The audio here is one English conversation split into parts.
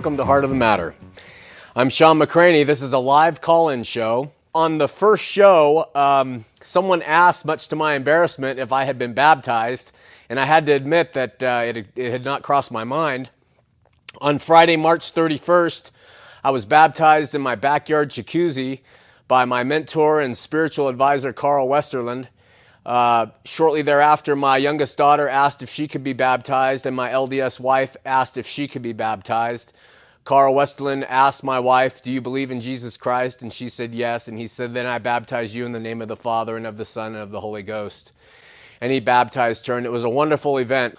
Welcome to Heart of the Matter. I'm Shawn McCraney. This is a live call in show. On the first show, um, someone asked, much to my embarrassment, if I had been baptized, and I had to admit that uh, it, it had not crossed my mind. On Friday, March 31st, I was baptized in my backyard jacuzzi by my mentor and spiritual advisor, Carl Westerland. Uh, shortly thereafter, my youngest daughter asked if she could be baptized, and my LDS wife asked if she could be baptized. Carl Westerland asked my wife, Do you believe in Jesus Christ? And she said yes. And he said, Then I baptize you in the name of the Father and of the Son and of the Holy Ghost. And he baptized her, and it was a wonderful event.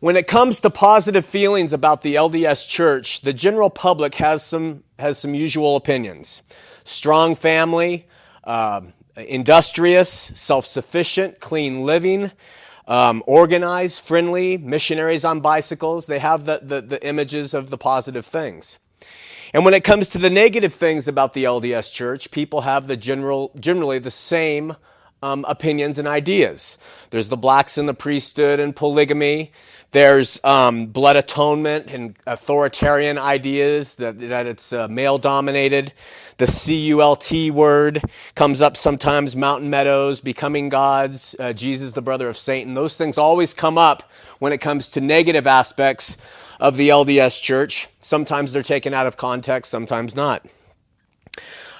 When it comes to positive feelings about the LDS Church, the general public has some, has some usual opinions. Strong family, uh, industrious, self sufficient, clean living, um, organized, friendly, missionaries on bicycles. They have the, the, the images of the positive things. And when it comes to the negative things about the LDS church, people have the general, generally the same um, opinions and ideas. There's the blacks in the priesthood and polygamy. There's um, blood atonement and authoritarian ideas that, that it's uh, male dominated. The CULT word comes up sometimes, mountain meadows, becoming gods, uh, Jesus, the brother of Satan. Those things always come up when it comes to negative aspects of the LDS church. Sometimes they're taken out of context, sometimes not.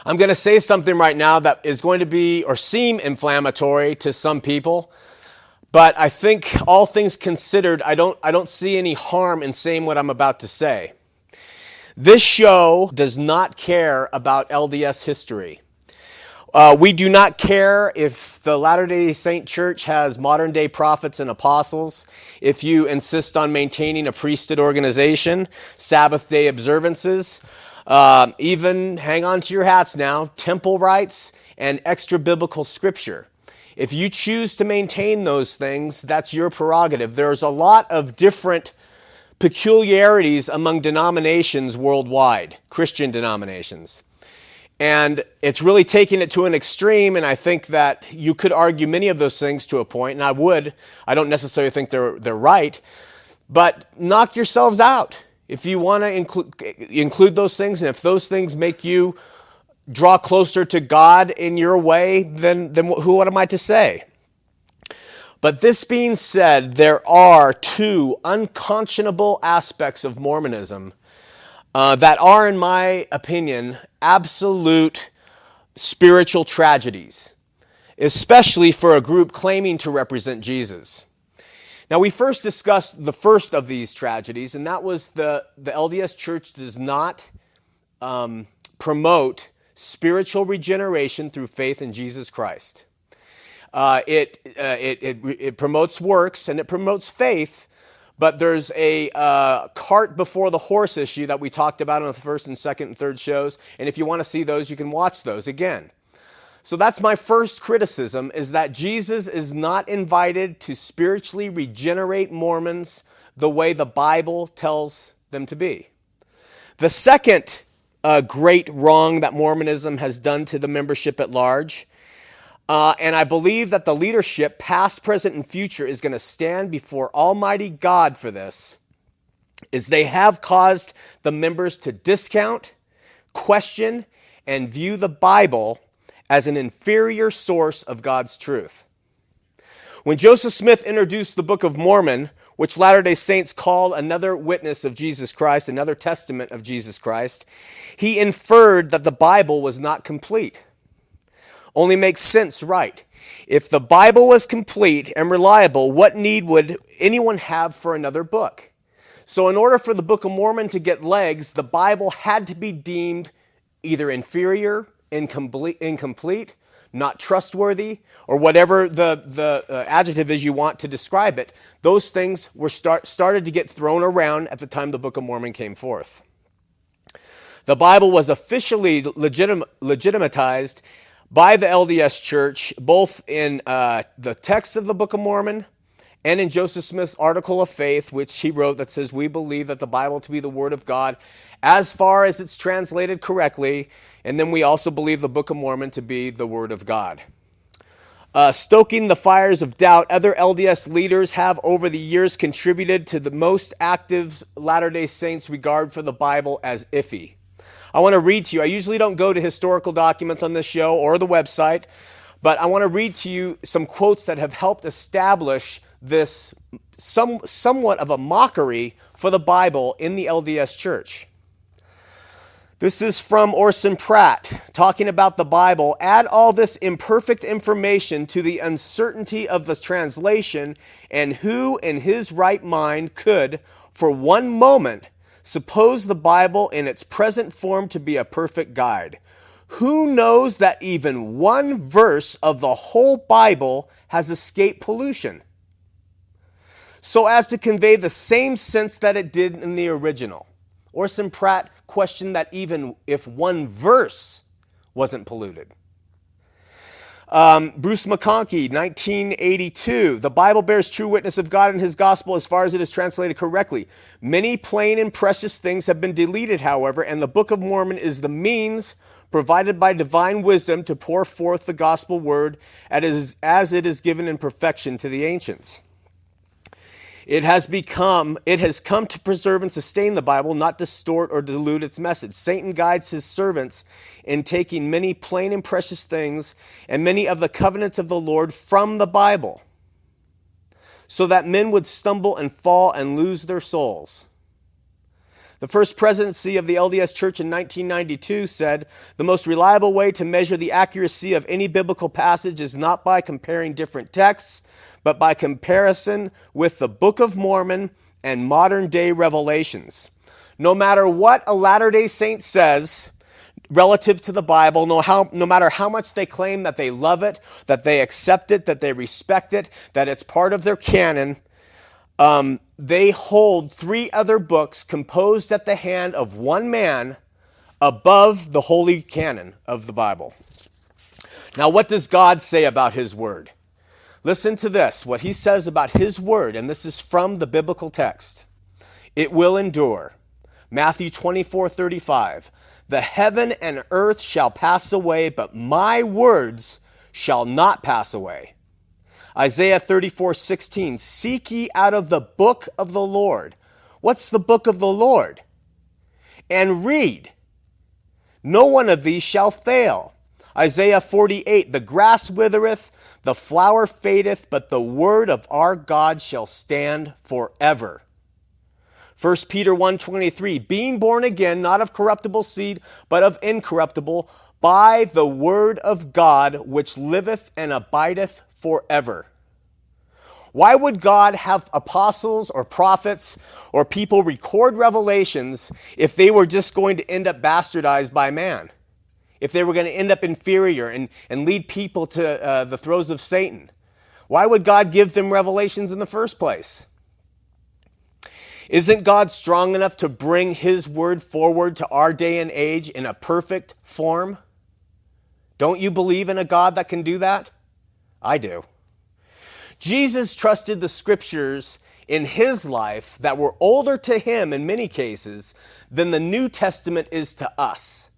I'm going to say something right now that is going to be or seem inflammatory to some people. But I think all things considered, I don't, I don't see any harm in saying what I'm about to say. This show does not care about LDS history. Uh, we do not care if the Latter day Saint Church has modern day prophets and apostles, if you insist on maintaining a priesthood organization, Sabbath day observances, uh, even hang on to your hats now, temple rites and extra biblical scripture. If you choose to maintain those things, that's your prerogative. There's a lot of different peculiarities among denominations worldwide, Christian denominations. And it's really taking it to an extreme, and I think that you could argue many of those things to a point, and I would. I don't necessarily think they're, they're right, but knock yourselves out. If you want to include, include those things, and if those things make you draw closer to God in your way, then, then who what am I to say? But this being said, there are two unconscionable aspects of Mormonism uh, that are, in my opinion, absolute spiritual tragedies, especially for a group claiming to represent Jesus. Now, we first discussed the first of these tragedies, and that was the, the LDS Church does not um, promote spiritual regeneration through faith in Jesus Christ. Uh, it, uh, it, it, it, promotes works and it promotes faith, but there's a uh, cart before the horse issue that we talked about in the first and second and third shows. And if you want to see those, you can watch those again. So that's my first criticism is that Jesus is not invited to spiritually regenerate Mormons the way the Bible tells them to be. The second uh, great wrong that Mormonism has done to the membership at large. Uh, and I believe that the leadership, past, present, and future, is going to stand before Almighty God for this. Is they have caused the members to discount, question, and view the Bible as an inferior source of God's truth. When Joseph Smith introduced the Book of Mormon, which Latter day Saints call another witness of Jesus Christ, another testament of Jesus Christ, he inferred that the Bible was not complete. Only makes sense, right? If the Bible was complete and reliable, what need would anyone have for another book? So, in order for the Book of Mormon to get legs, the Bible had to be deemed either inferior, incomplete, incomplete not trustworthy, or whatever the, the uh, adjective is you want to describe it, those things were start, started to get thrown around at the time the Book of Mormon came forth. The Bible was officially legitim- legitimatized by the LDS Church, both in uh, the text of the Book of Mormon and in Joseph Smith's article of faith, which he wrote that says, We believe that the Bible to be the Word of God as far as it's translated correctly, and then we also believe the Book of Mormon to be the Word of God. uh, stoking the fires of doubt, other LDS leaders have over the years contributed to the most active Latter day Saints' regard for the Bible as iffy. I want to read to you. I usually don't go to historical documents on this show or the website, but I want to read to you some quotes that have helped establish this some, somewhat of a mockery for the Bible in the LDS church. This is from Orson Pratt talking about the Bible. Add all this imperfect information to the uncertainty of the translation, and who in his right mind could, for one moment, suppose the Bible in its present form to be a perfect guide? Who knows that even one verse of the whole Bible has escaped pollution? So as to convey the same sense that it did in the original. Orson Pratt questioned that even if one verse wasn't polluted. Um, Bruce McConkie, 1982. The Bible bears true witness of God and His gospel as far as it is translated correctly. Many plain and precious things have been deleted, however, and the Book of Mormon is the means provided by divine wisdom to pour forth the gospel word as it is given in perfection to the ancients. It has become, it has come to preserve and sustain the Bible, not distort or dilute its message. Satan guides his servants in taking many plain and precious things and many of the covenants of the Lord from the Bible, so that men would stumble and fall and lose their souls. The first presidency of the LDS Church in 1992 said the most reliable way to measure the accuracy of any biblical passage is not by comparing different texts, but by comparison with the Book of Mormon and modern day revelations. No matter what a Latter day Saint says, relative to the Bible, no, how, no matter how much they claim that they love it, that they accept it, that they respect it, that it's part of their canon, um, they hold three other books composed at the hand of one man above the holy canon of the Bible. Now, what does God say about His Word? Listen to this, what he says about his word, and this is from the biblical text. It will endure. Matthew 24 35. The heaven and earth shall pass away, but my words shall not pass away. Isaiah 34 16. Seek ye out of the book of the Lord. What's the book of the Lord? And read. No one of these shall fail. Isaiah 48 The grass withereth, the flower fadeth, but the word of our God shall stand forever. 1 Peter 1:23 Being born again not of corruptible seed but of incorruptible by the word of God which liveth and abideth forever. Why would God have apostles or prophets or people record revelations if they were just going to end up bastardized by man? if they were going to end up inferior and, and lead people to uh, the throes of Satan? Why would God give them revelations in the first place? Isn't God strong enough to bring His word forward to our day and age in a perfect form? Don't you believe in a God that can do that? I do. Jesus trusted the scriptures in his life that were older to him in many cases than the New Testament is to us.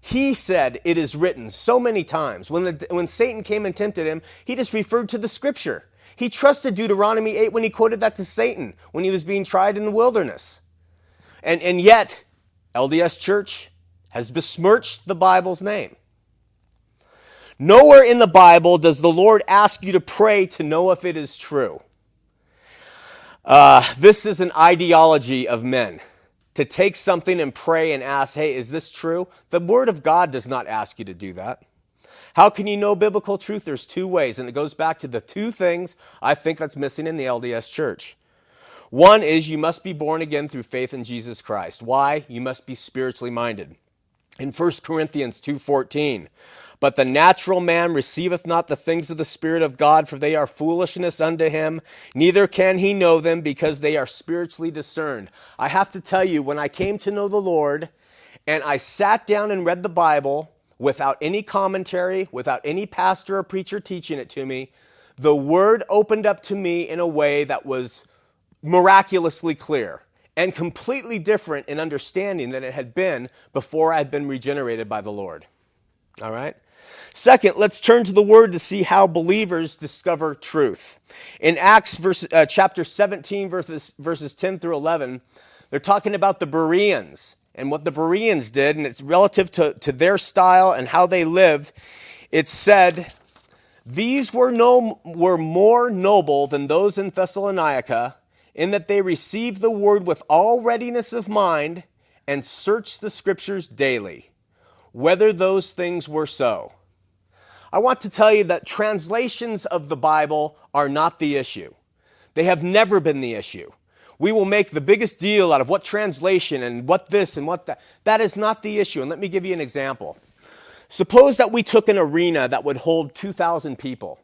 He said, It is written so many times. When, the, when Satan came and tempted him, he just referred to the scripture. He trusted Deuteronomy 8 when he quoted that to Satan when he was being tried in the wilderness. And, and yet, LDS Church has besmirched the Bible's name. Nowhere in the Bible does the Lord ask you to pray to know if it is true. Uh, this is an ideology of men to take something and pray and ask, hey, is this true? The Word of God does not ask you to do that. How can you know biblical truth? There's two ways, and it goes back to the two things I think that's missing in the LDS church. One is you must be born again through faith in Jesus Christ. Why? You must be spiritually minded. In 1 Corinthians 2:14, but the natural man receiveth not the things of the Spirit of God, for they are foolishness unto him, neither can he know them because they are spiritually discerned. I have to tell you, when I came to know the Lord and I sat down and read the Bible without any commentary, without any pastor or preacher teaching it to me, the Word opened up to me in a way that was miraculously clear and completely different in understanding than it had been before I had been regenerated by the Lord. All right? Second, let's turn to the word to see how believers discover truth. In Acts verse, uh, chapter 17, verses, verses 10 through 11, they're talking about the Bereans and what the Bereans did, and it's relative to, to their style and how they lived. It said, These were, no, were more noble than those in Thessalonica, in that they received the word with all readiness of mind and searched the scriptures daily, whether those things were so. I want to tell you that translations of the Bible are not the issue. They have never been the issue. We will make the biggest deal out of what translation and what this and what that. That is not the issue. And let me give you an example. Suppose that we took an arena that would hold 2,000 people.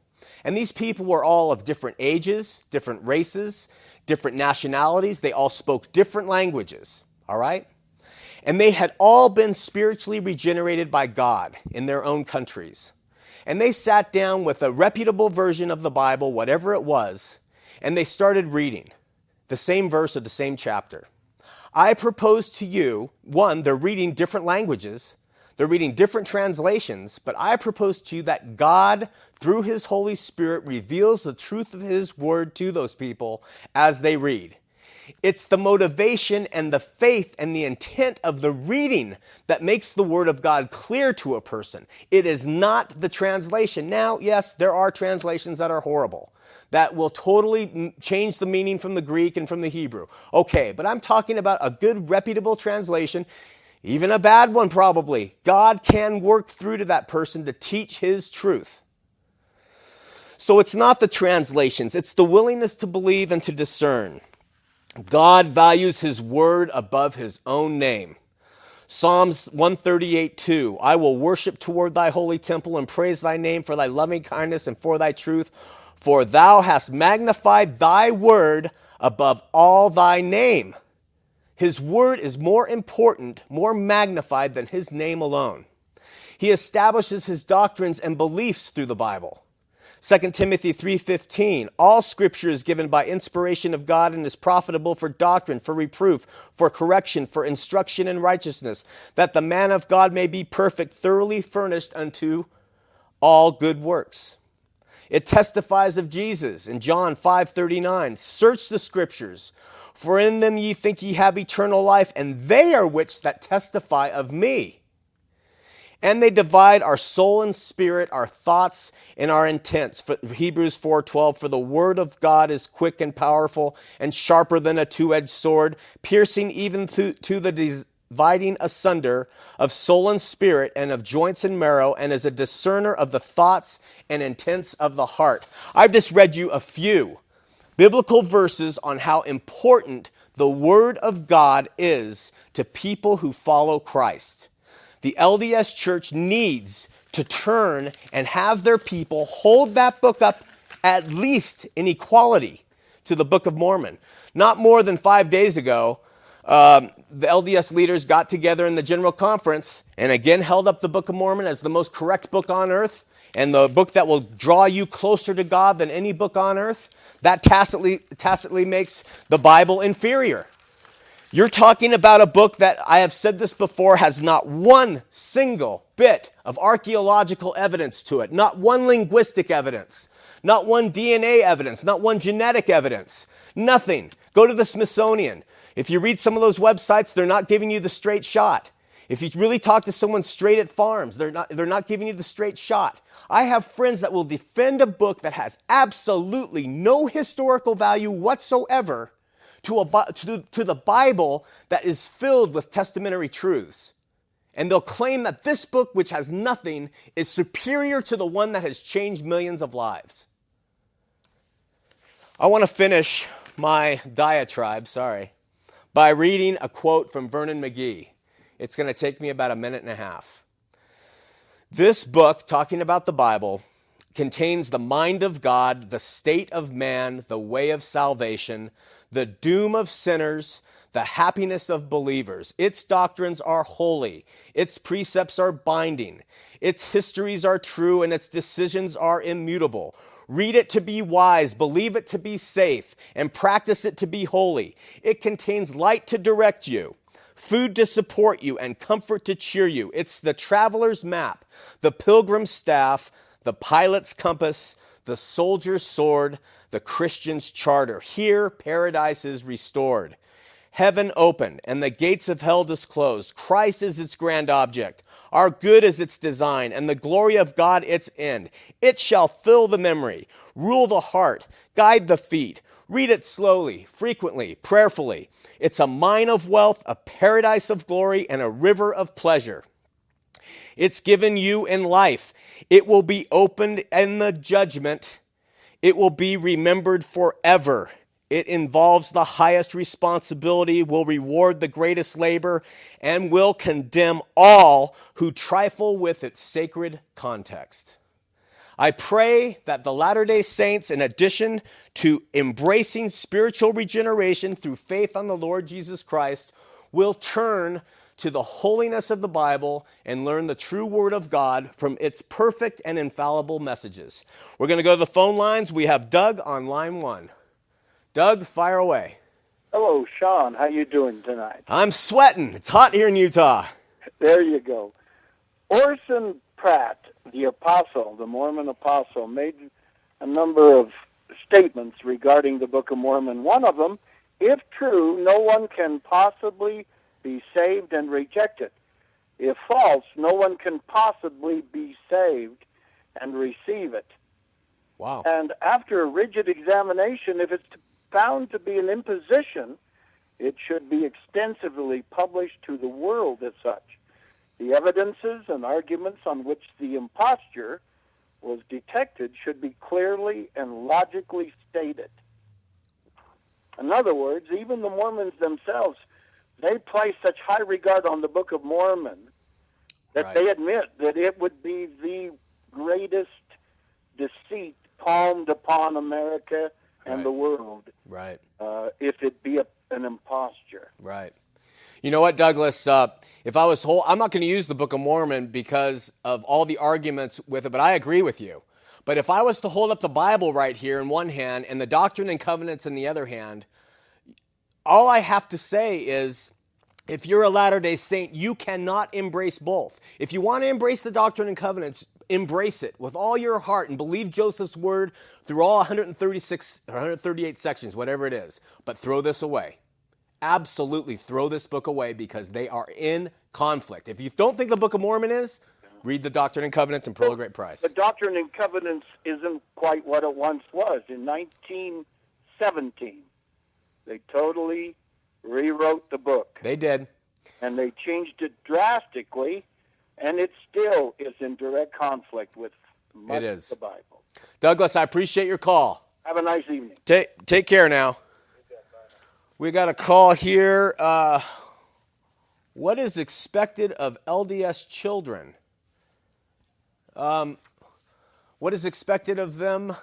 And these people were all of different ages, different races, different nationalities. They all spoke different languages, all right? And they had all been spiritually regenerated by God in their own countries and they sat down with a reputable version of the Bible, whatever it was, and they started reading the same verse or the same chapter. I propose to you one, they're reading different languages, they're reading different translations, but I propose to you that God, through His Holy Spirit, reveals the truth of His Word to those people as they read. It's the motivation and the faith and the intent of the reading that makes the Word of God clear to a person. It is not the translation. Now, yes, there are translations that are horrible that will totally change the meaning from the Greek and from the Hebrew. Okay, but I'm talking about a good, reputable translation, even a bad one probably. God can work through to that person to teach His truth. So it's not the translations, it's the willingness to believe and to discern. God values his word above his own name. Psalms 138 2 I will worship toward thy holy temple and praise thy name for thy loving kindness and for thy truth, for thou hast magnified thy word above all thy name. His word is more important, more magnified than his name alone. He establishes his doctrines and beliefs through the Bible. 2 Timothy 3:15 All scripture is given by inspiration of God and is profitable for doctrine, for reproof, for correction, for instruction in righteousness, that the man of God may be perfect, thoroughly furnished unto all good works. It testifies of Jesus in John 5:39 Search the scriptures for in them ye think ye have eternal life and they are which that testify of me and they divide our soul and spirit, our thoughts and our intents. For Hebrews 4:12 for the word of God is quick and powerful and sharper than a two-edged sword, piercing even to, to the dividing asunder of soul and spirit and of joints and marrow and is a discerner of the thoughts and intents of the heart. I've just read you a few biblical verses on how important the word of God is to people who follow Christ the LDS church needs to turn and have their people hold that book up at least in equality to the Book of Mormon. Not more than five days ago, um, the LDS leaders got together in the General Conference and again held up the Book of Mormon as the most correct book on earth and the book that will draw you closer to God than any book on earth. That tacitly, tacitly makes the Bible inferior. You're talking about a book that I have said this before has not one single bit of archaeological evidence to it, not one linguistic evidence, not one DNA evidence, not one genetic evidence, nothing. Go to the Smithsonian. If you read some of those websites, they're not giving you the straight shot. If you really talk to someone straight at FARMS, they're not, they're not giving you the straight shot. I have friends that will defend a book that has absolutely no historical value whatsoever to, a, to, to the Bible that is filled with testamentary truths. And they'll claim that this book, which has nothing, is superior to the one that has changed millions of lives. I want to finish my diatribe, sorry, by reading a quote from Vernon McGee. It's going to take me about a minute and a half. This book, talking about the Bible, contains the mind of God, the state of man, the way of salvation, the doom of sinners, the happiness of believers. Its doctrines are holy, its precepts are binding, its histories are true, and its decisions are immutable. Read it to be wise, believe it to be safe, and practice it to be holy. It contains light to direct you, food to support you, and comfort to cheer you. It's the traveler's map, the pilgrim's staff, the pilot's compass, the soldier's sword, the Christian's charter. Here, paradise is restored. Heaven open and the gates of hell disclosed. Christ is its grand object. Our good is its design, and the glory of God its end. It shall fill the memory, rule the heart, guide the feet. Read it slowly, frequently, prayerfully. It's a mine of wealth, a paradise of glory, and a river of pleasure. It's given you in life. It will be opened in the judgment. It will be remembered forever. It involves the highest responsibility, will reward the greatest labor, and will condemn all who trifle with its sacred context. I pray that the Latter day Saints, in addition to embracing spiritual regeneration through faith on the Lord Jesus Christ, will turn to the holiness of the Bible and learn the true Word of God from its perfect and infallible messages. We're going to go to the phone lines. We have Doug on line one. Doug, fire away. Hello, Shawn. How you doing tonight? I'm sweating. It's hot here in Utah. There you go. Orson Pratt, the apostle, the Mormon apostle, made a number of statements regarding the Book of Mormon. One of them, if true, no one can possibly be saved and rejected. If false, no one can possibly be saved and receive it. Wow. And after a rigid examination, if it's found to be an imposition, it should be extensively published to the world as such. The evidences and arguments on which the imposture was detected should be clearly and logically stated. In other words, even the Mormons themselves they place such high regard on the Book of Mormon that Right. they admit that it would be the greatest deceit palmed upon America and Right. the world Right, uh, if it be a, an imposture. right. You know what, Douglas? Uh, if I was whole, I'm not going to use the Book of Mormon because of all the arguments with it, but I agree with you. But if I was to hold up the Bible right here in one hand and the Doctrine and Covenants in the other hand, all I have to say is if you're a Latter day Saint, you cannot embrace both. If you want to embrace the Doctrine and Covenants, embrace it with all your heart and believe Joseph's word through all 136 or 138 sections, whatever it is. But throw this away. Absolutely throw this book away because they are in conflict. If you don't think the Book of Mormon is, read the Doctrine and Covenants and Pearl of Great Price. The Doctrine and Covenants isn't quite what it once was. In 1917, they totally rewrote the book. They did. and they changed it drastically, and it still is in direct conflict with much It is. of the Bible. Douglas, I appreciate your call. Have a nice evening. Take take care now. We got a call here. Uh, what is expected of LDS children? Um, what is expected of them?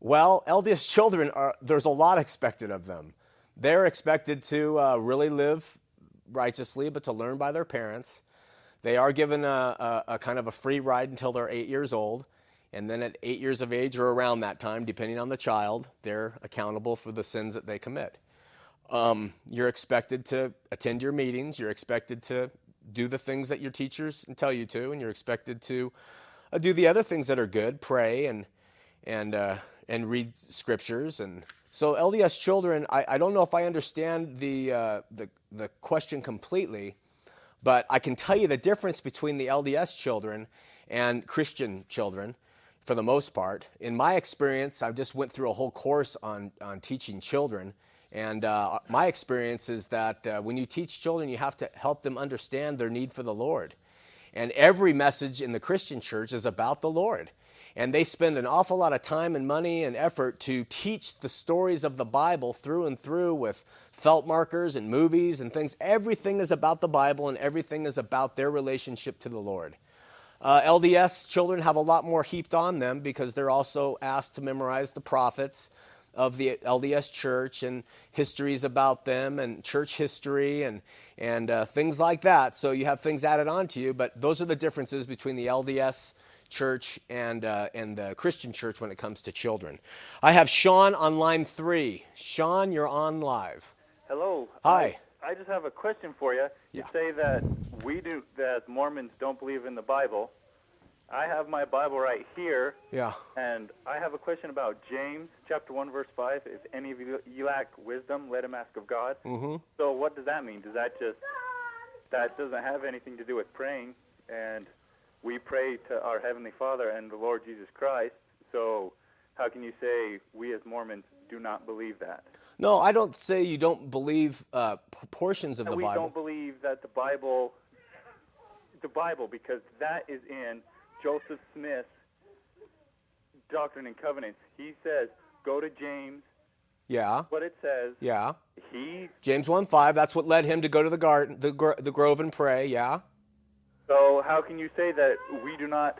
Well, LDS children are. There's a lot expected of them. They're expected to uh, really live righteously, but to learn by their parents. They are given a, a, a kind of a free ride until they're eight years old. And then at eight years of age or around that time, depending on the child, they're accountable for the sins that they commit. Um, you're expected to attend your meetings. You're expected to do the things that your teachers tell you to, and you're expected to uh, do the other things that are good, pray and and uh, and read scriptures. And so LDS children, I, I don't know if I understand the uh, the the question completely, but I can tell you the difference between the LDS children and Christian children for the most part. In my experience, I just went through a whole course on, on teaching children. And uh, my experience is that uh, when you teach children, you have to help them understand their need for the Lord. And every message in the Christian church is about the Lord. And they spend an awful lot of time and money and effort to teach the stories of the Bible through and through with felt markers and movies and things. Everything is about the Bible and everything is about their relationship to the Lord. Uh, LDS children have a lot more heaped on them because they're also asked to memorize the prophets of the LDS church and histories about them and church history and, and uh, things like that. So you have things added on to you, but those are the differences between the LDS church and, uh, and the Christian church when it comes to children. I have Sean on line three. Sean, you're on live. Hello. Hi. I just have a question for you. You Yeah. say that we do that Mormons don't believe in the Bible. I have my Bible right here, Yeah. and I have a question about James chapter one verse five. If any of you, you lack wisdom, let him ask of God. Mm-hmm. So what does that mean? Does that just that doesn't have anything to do with praying? And we pray to our heavenly Father and the Lord Jesus Christ. So how can you say we as Mormons do not believe that? No, I don't say you don't believe uh, portions of the we Bible. don't believe that the Bible, the Bible, because that is in Joseph Smith's Doctrine and Covenants. He says, go to James, Yeah. what it says. Yeah. He, James 1 5, that's what led him to go to the garden, the, gro- the grove and pray. Yeah. So how can you say that we do not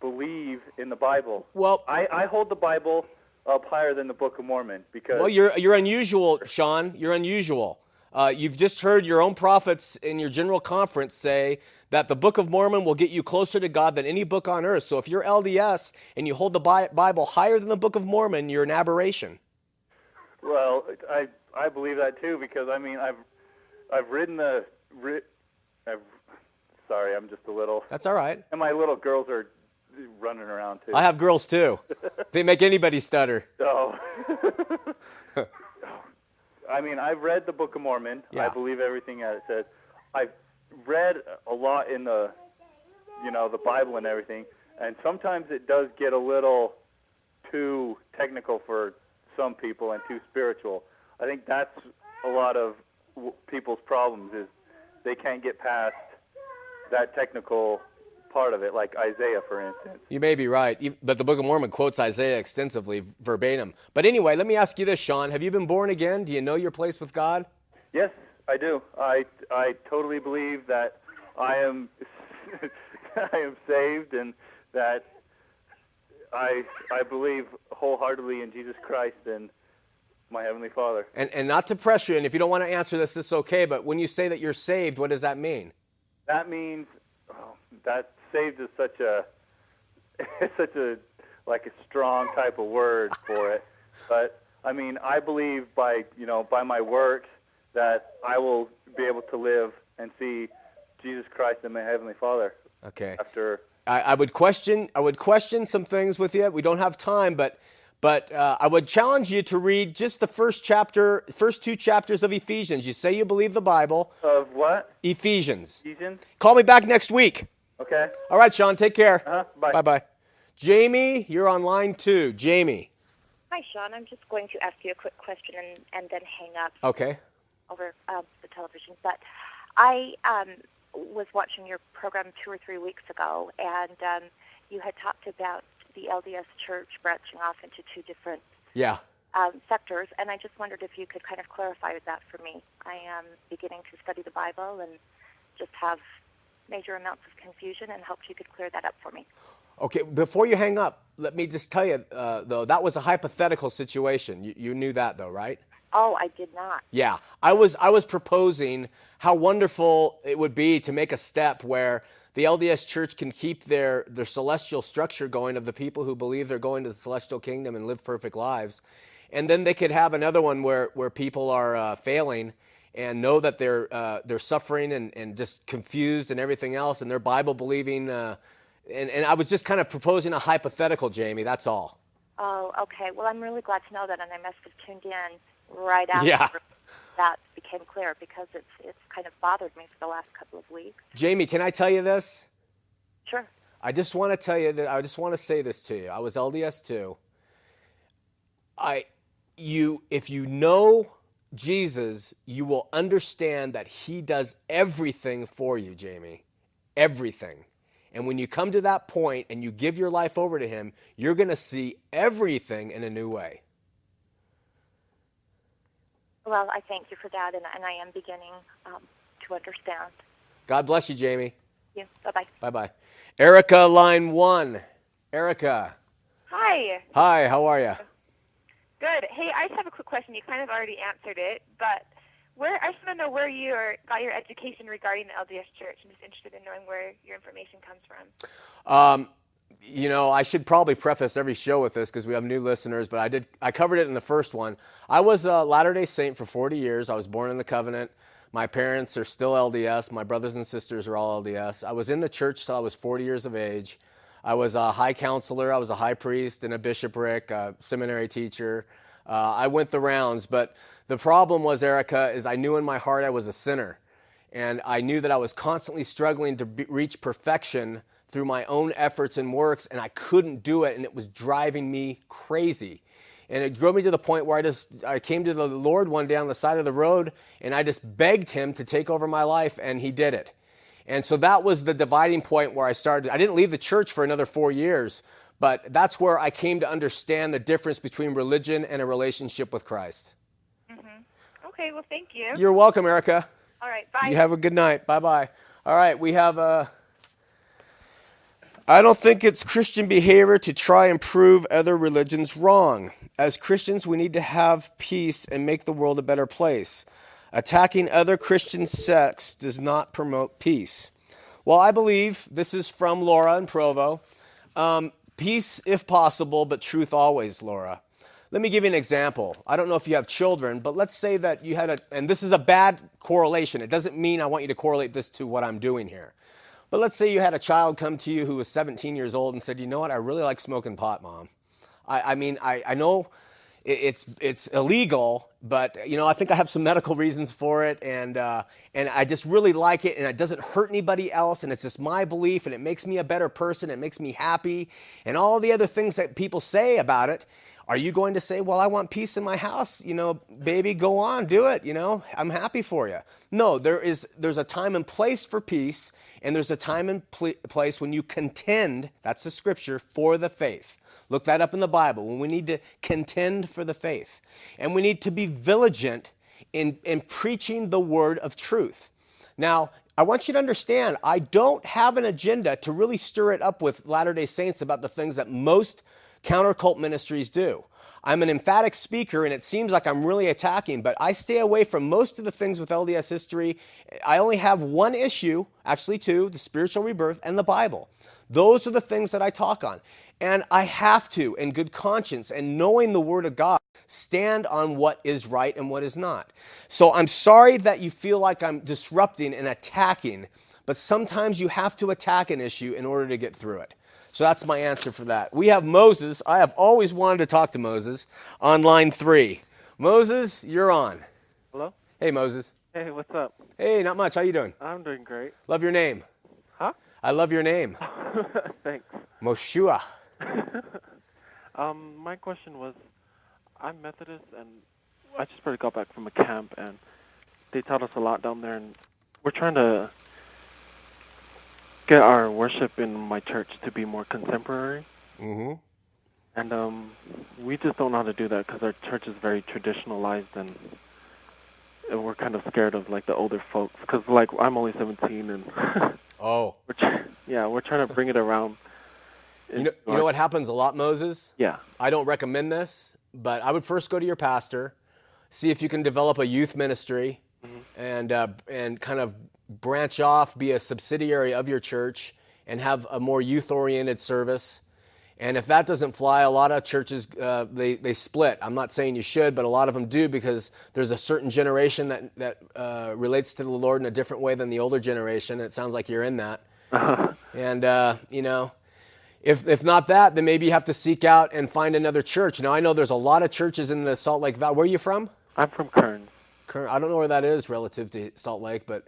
believe in the Bible? Well, I, I hold the Bible up higher than the Book of Mormon because well, you're you're unusual, Sean. You're unusual. Uh, you've just heard your own prophets in your general conference say that the Book of Mormon will get you closer to God than any book on earth. So if you're LDS and you hold the Bible higher than the Book of Mormon, you're an aberration. Well, I I believe that too because I mean I've I've ridden the I've sorry I'm just a little That's all right. and my little girls are running around too. I have girls too. They make anybody stutter. so I mean I've read the Book of Mormon. Yeah. I believe everything that it says. I've read a lot in the you know the Bible and everything, and sometimes it does get a little too technical for some people and too spiritual. I think that's a lot of w- people's problems is they can't get past that technical part of it, like Isaiah, for instance. You may be right, but the Book of Mormon quotes Isaiah extensively, verbatim. But anyway, let me ask you this, Sean. Have you been born again? Do you know your place with God? Yes, I do. I I totally believe that I am I am saved and that I I believe wholeheartedly in Jesus Christ and my heavenly Father. And, and not to pressure you, and if you don't want to answer this, it's okay, but when you say that you're saved, what does that mean? That means oh, that saved is such a such a like a strong type of word for it. But I mean, I believe by you know by my works that I will be able to live and see Jesus Christ and my heavenly Father Okay. after. I, I would question I would question some things with you. We don't have time, but but uh, I would challenge you to read just the first chapter, first two chapters of Ephesians. You say you believe the Bible, Of what? Ephesians. Ephesians? Call me back next week. Okay. All right, Sean. Take care. Uh-huh, bye. Bye bye. Jamie, you're on line two. Jamie. Hi, Shawn. I'm just going to ask you a quick question and, and then hang up Okay. over um, the television. But I um, was watching your program two or three weeks ago, and um, you had talked about the LDS Church branching off into two different Yeah. um, sectors, and I just wondered if you could kind of clarify that for me. I am beginning to study the Bible and just have major amounts of confusion, and hoped you could clear that up for me. Okay, before you hang up, let me just tell you, uh, though, that was a hypothetical situation. You, you knew that, though, right? Oh, I did not. Yeah, I was I was proposing how wonderful it would be to make a step where the LDS Church can keep their their celestial structure going of the people who believe they're going to the celestial kingdom and live perfect lives, and then they could have another one where where people are uh, failing and know that they're uh, they're suffering and, and just confused and everything else, and they're Bible believing. Uh, and, and I was just kind of proposing a hypothetical, Jamie. That's all. Oh, okay. Well, I'm really glad to know that, and I must have tuned in right after Yeah. That became clear because it's it's kind of bothered me for the last couple of weeks. Jamie, can I tell you this? Sure. I just want to tell you that I just want to say this to you. I was LDS too. I you if you know Jesus, you will understand that he does everything for you, Jamie. Everything. And when you come to that point and you give your life over to him, you're going to see everything in a new way. Well, I thank you for that, and, and I am beginning um, to understand. God bless you, Jamie. You. Bye bye. Bye bye. Erica, line one. Erica. Hi. Hi, how are you? Good. Hey, I just have a quick question. You kind of already answered it, but where I just want to know where you are, got your education regarding the LDS Church. I'm just interested in knowing where your information comes from. Um, you know, I should probably preface every show with this because we have new listeners, but I did I covered it in the first one. I was a Latter-day Saint for 40 years. I was born in the covenant. My parents are still LDS. My brothers and sisters are all LDS. I was in the church till I was 40 years of age. I was a high counselor, I was a high priest and a bishopric, a seminary teacher. Uh, I went the rounds, but the problem was, Erica, is I knew in my heart I was a sinner. And I knew that I was constantly struggling to be, reach perfection through my own efforts and works, and I couldn't do it, and it was driving me crazy. And it drove me to the point where I just I came to the Lord one day on the side of the road, and I just begged Him to take over my life, and He did it. And so that was the dividing point where I started. I didn't leave the church for another four years, but that's where I came to understand the difference between religion and a relationship with Christ. Mm-hmm. Okay, well, thank you. You're welcome, Erica. All right, bye. You have a good night. Bye bye. All right, we have a. I don't think it's Christian behavior to try and prove other religions wrong. As Christians, we need to have peace and make the world a better place. Attacking other Christian sects does not promote peace. Well, I believe this is from Laura in Provo. Um, peace if possible, but truth always, Laura. Let me give you an example. I don't know if you have children, but let's say that you had a, and this is a bad correlation. It doesn't mean I want you to correlate this to what I'm doing here. But let's say you had a child come to you who was 17 years old and said, You know what? I really like smoking pot, mom. I, I mean, I, I know it's it's illegal, but you know I think I have some medical reasons for it, and uh, and I just really like it, and it doesn't hurt anybody else, and it's just my belief, and it makes me a better person, it makes me happy, and all the other things that people say about it. Are you going to say, "Well, I want peace in my house"? You know, baby, go on, do it. You know, I'm happy for you. No, there is there's a time and place for peace, and there's a time and pl- place when you contend. That's the scripture for the faith. Look that up in the Bible. When we need to contend for the faith. And we need to be vigilant in, in preaching the word of truth. Now, I want you to understand, I don't have an agenda to really stir it up with Latter day Saints about the things that most counter cult ministries do. I'm an emphatic speaker and it seems like I'm really attacking, but I stay away from most of the things with LDS history. I only have one issue, actually two, the spiritual rebirth and the Bible. Those are the things that I talk on. And I have to, in good conscience and knowing the Word of God, stand on what is right and what is not. So I'm sorry that you feel like I'm disrupting and attacking, but sometimes you have to attack an issue in order to get through it. So that's my answer for that. We have Moses. I have always wanted to talk to Moses on line three. Moses, you're on. Hello? Hey, Moses. Hey, what's up? Hey, not much. How you doing? I'm doing great. Love your name. Huh? I love your name. Thanks. Moshua. um, my question was, I'm Methodist, and I just barely got back from a camp, and they taught us a lot down there, and we're trying to get our worship in my church to be more contemporary. Mm-hmm. And um, we just don't know how to do that because our church is very traditionalized, and, and we're kind of scared of like the older folks. Because like I'm only 17, and oh, we're yeah, we're trying to bring it around. You know, you know what happens a lot, Moses? Yeah. I don't recommend this, but I would first go to your pastor, see if you can develop a youth ministry, mm-hmm. and uh, and kind of branch off, be a subsidiary of your church, and have a more youth-oriented service. And if that doesn't fly, a lot of churches uh, they they split. I'm not saying you should, but a lot of them do because there's a certain generation that that uh, relates to the Lord in a different way than the older generation. It sounds like you're in that. Uh-huh. And uh, you know, if if not that, then maybe you have to seek out and find another church. Now I know there's a lot of churches in the Salt Lake Valley. Where are you from? I'm from Kearns. Kearns. I don't know where that is relative to Salt Lake, but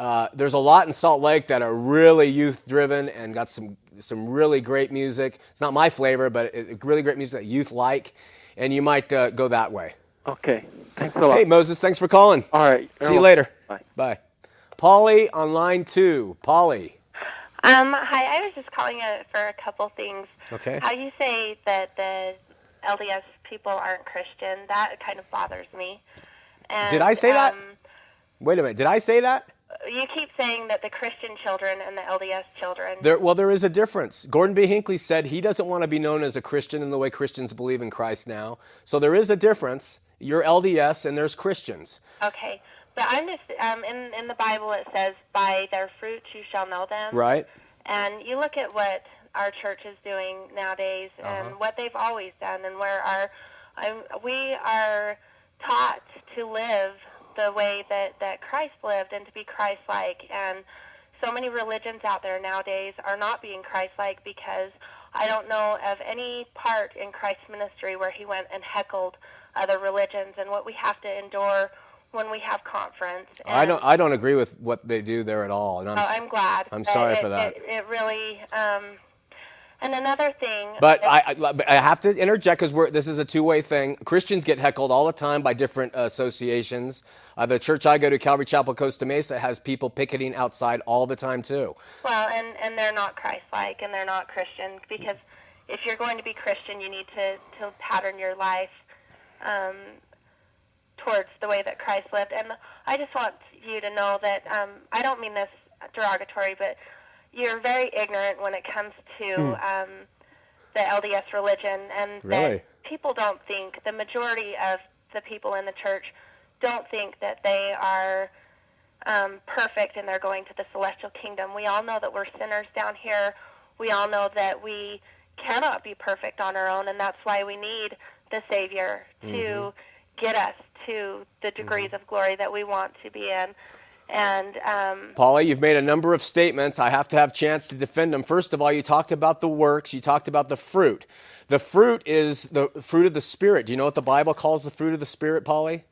uh, there's a lot in Salt Lake that are really youth driven and got some some really great music. It's not my flavor, but it, really great music that youth like, and you might uh, go that way. Okay, thanks a lot. Hey Moses, thanks for calling. All right, see you later. Bye. Bye. Polly on line two. Polly. Um, hi, I was just calling uh, for a couple things. Okay. How you say that the LDS people aren't Christian, that kind of bothers me. And, Did I say that? um, Wait a minute. Did I say that? You keep saying that the Christian children and the LDS children. There, well, there is a difference. Gordon B. Hinckley said he doesn't want to be known as a Christian in the way Christians believe in Christ now. So there is a difference. You're LDS and there's Christians. Okay. But I'm just um, in in the Bible. It says, "By their fruits you shall know them." Right. And you look at what our church is doing nowadays, Uh-huh. and what they've always done, and where our um, we are taught to live the way that, that Christ lived and to be Christ-like. And so many religions out there nowadays are not being Christ-like because I don't know of any part in Christ's ministry where he went and heckled other religions and what we have to endure when we have conference. I don't. I don't agree with what they do there at all. And I'm, oh, I'm glad. I'm sorry it, for that. It, it really. Um, and another thing. But I, I, I have to interject because this is a two-way thing. Christians get heckled all the time by different associations. Uh, the church I go to, Calvary Chapel Costa Mesa, has people picketing outside all the time too. Well, and and they're not Christ-like and they're not Christian because if you're going to be Christian, you need to to pattern your life. Um, towards the way that Christ lived. And I just want you to know that um, I don't mean this derogatory, but you're very ignorant when it comes to mm. um, the LDS religion, and really? that people don't think the majority of the people in the church don't think that they are um, perfect and they're going to the celestial kingdom. We all know that we're sinners down here. We all know that we cannot be perfect on our own, and that's why we need the Savior to mm-hmm. get us to the degrees mm-hmm. of glory that we want to be in. And um, Paula, you've made a number of statements. I have to have chance to defend them. First of all, you talked about the works. You talked about the fruit. The fruit is the fruit of the spirit. Do you know what the Bible calls the fruit of the spirit, Polly?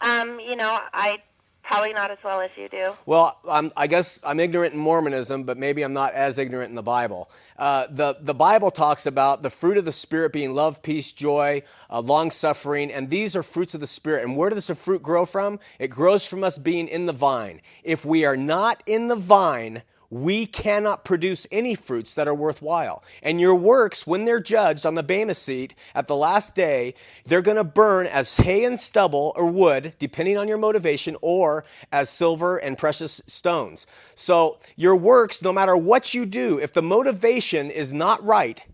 Um, you know, I Probably not as well as you do. Well, I'm, i guess I'm ignorant in Mormonism, but maybe I'm not as ignorant in the Bible. Uh, the, the Bible talks about the fruit of the Spirit being love, peace, joy, uh, long suffering, and these are fruits of the Spirit. And where does the fruit grow from? It grows from us being in the vine. If we are not in the vine, we cannot produce any fruits that are worthwhile. And your works, when they're judged on the Bema seat at the last day, they're going to burn as hay and stubble or wood, depending on your motivation, or as silver and precious stones. So your works, no matter what you do, if the motivation is not right,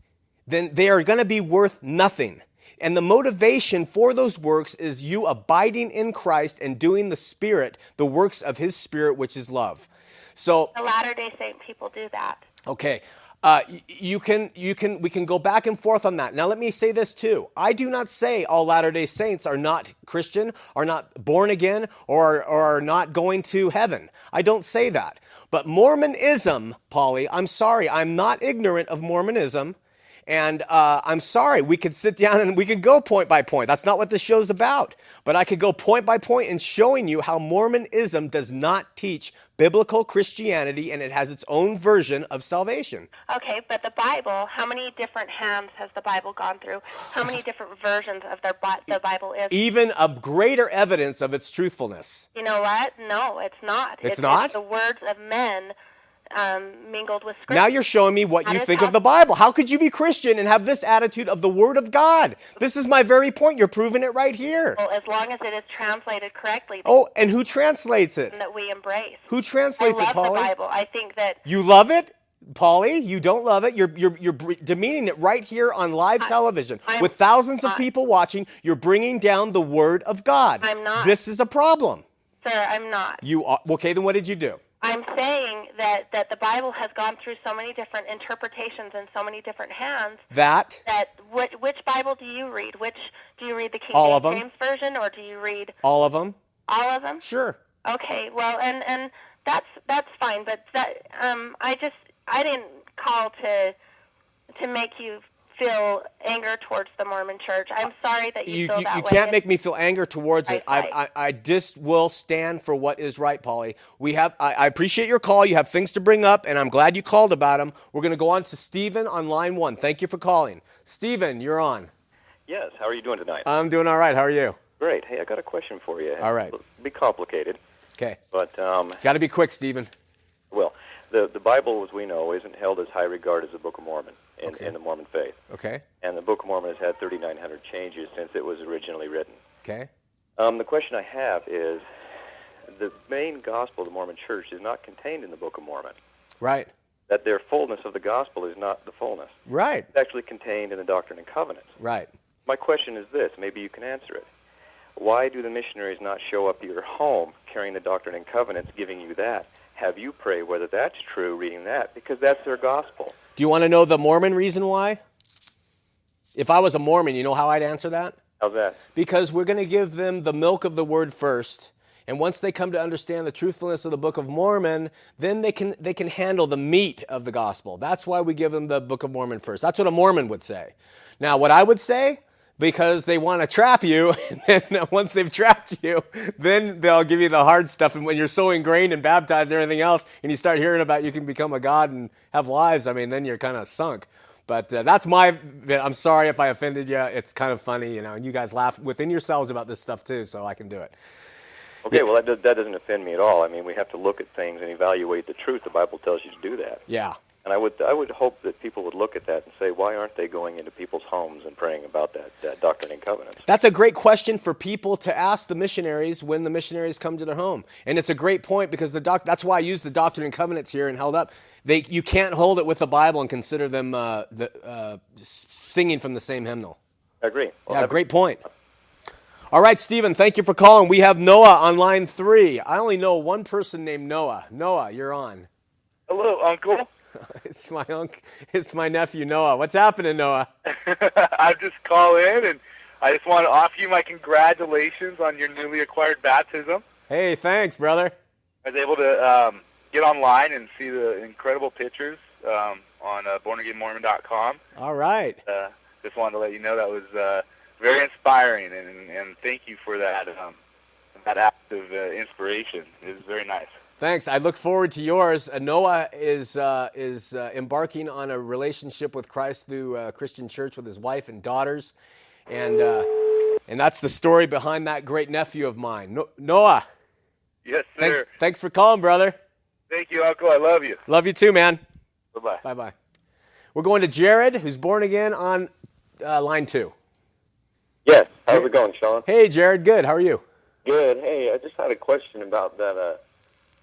then they are going to be worth nothing. And the motivation for those works is you abiding in Christ and doing the Spirit, the works of His Spirit, which is love. So the Latter Day Saint people do that. Okay. Uh, you can you can we can go back and forth on that. Now let me say this too. I do not say all Latter-day Saints are not Christian, are not born again, or, or are not going to heaven. I don't say that. But Mormonism, Polly, I'm sorry, I'm not ignorant of Mormonism. And uh, I'm sorry, we could sit down and we could go point by point. That's not what this show's about. But I could go point by point in showing you how Mormonism does not teach biblical Christianity and it has its own version of salvation. Okay, but the Bible, how many different hands has the Bible gone through? How many different versions of their the Bible is? Even a greater evidence of its truthfulness. You know what? No, it's not. It's, it's not? It's the words of men um, mingled with scripture. Now you're showing me what you think of the Bible. How could you be Christian and have this attitude of the Word of God? This is my very point. You're proving it right here. Well, as long as it is translated correctly. Oh, and who translates it? That we embrace. Who translates I love it, Polly? the Bible. I think that you love it. Polly, you don't love it. You're, you're, you're demeaning it right here on live I, television I'm, with thousands of people watching. You're bringing down the Word of God. I'm not. This is a problem. Sir, I'm not. You are. Okay, then what did you do? I'm saying that, that the Bible has gone through so many different interpretations and so many different hands. That? That which, which Bible do you read? Which do you read the King All James version or do you read All of them? All of them? Sure. Okay. Well, and and that's that's fine, but that um I just I didn't call to to make you feel anger towards the Mormon Church. I'm sorry that you, you feel you, that you way. can't make me feel anger towards it. I, I, I, I, just will stand for what is right, Polly. We have. I, I, appreciate your call. You have things to bring up, and I'm glad you called about them. We're going to go on to Stephen on line one. Thank you for calling, Stephen. You're on. Yes. How are you doing tonight? I'm doing all right. How are you? Great. Hey, I got a question for you. All right. It'll be complicated. Okay. But um, got to be quick, Stephen. Well, the the Bible, as we know, isn't held as high regard as the Book of Mormon in, okay. in the Mormon faith. Okay. And the Book of Mormon has had 3,900 changes since it was originally written. Okay. Um, the question I have is the main gospel of the Mormon church is not contained in the Book of Mormon. Right. That their fullness of the gospel is not the fullness. Right. It's actually contained in the Doctrine and Covenants. Right. My question is this, maybe you can answer it. Why do the missionaries not show up to your home carrying the Doctrine and Covenants, giving you that? Have you pray whether that's true, reading that, because that's their gospel. Do you want to know the Mormon reason why? If I was a Mormon, you know how I'd answer that? How's that? Because we're going to give them the milk of the word first, And once they come to understand the truthfulness of the Book of Mormon, then they can they can handle the meat of the gospel. That's why we give them the Book of Mormon first. That's what a Mormon would say. Now, what I would say, because they want to trap you, and then once they've trapped you, then they'll give you the hard stuff. And when you're so ingrained and baptized and everything else, and you start hearing about you can become a god and have lives, I mean, then you're kind of sunk. But uh, that's my. I'm sorry if I offended you. It's kind of funny, you know. And you guys laugh within yourselves about this stuff too, so I can do it. Okay, well, that, does, that doesn't offend me at all. I mean, we have to look at things and evaluate the truth. The Bible tells you to do that. Yeah. And I would, I would hope that people would look at that and say, why aren't they going into people's homes and praying about that, that doctrine and covenants? That's a great question for people to ask the missionaries when the missionaries come to their home. And it's a great point because the doc, that's why I use the doctrine and covenants here and held up. They, you can't hold it with the Bible and consider them uh, the, uh, singing from the same hymnal. I agree. Well, yeah, great point. All right, Stephen, thank you for calling. We have Noah on line three. I only know one person named Noah. Noah, you're on. Hello, Uncle. it's my uncle. It's my nephew Noah. What's happening, Noah? I just call in and I just want to offer you my congratulations on your newly acquired baptism. Hey, thanks, brother. I was able to um, get online and see the incredible pictures um, on uh, bornagainmormon.com. All right. Uh, just wanted to let you know that was uh, very inspiring, and, and thank you for that um, that act of uh, inspiration. It was very nice. Thanks. I look forward to yours. Uh, Noah is uh, is uh, embarking on a relationship with Christ through a Christian church with his wife and daughters, and uh, and that's the story behind that great nephew of mine, no- Noah. Yes, sir. Thanks, thanks for calling, brother. Thank you, Uncle. I love you. Love you too, man. Bye bye. Bye bye. We're going to Jared, who's born again on uh, line two. Yes. How's it going, Shawn? Hey, Jared. Good. How are you? Good. Hey, I just had a question about that.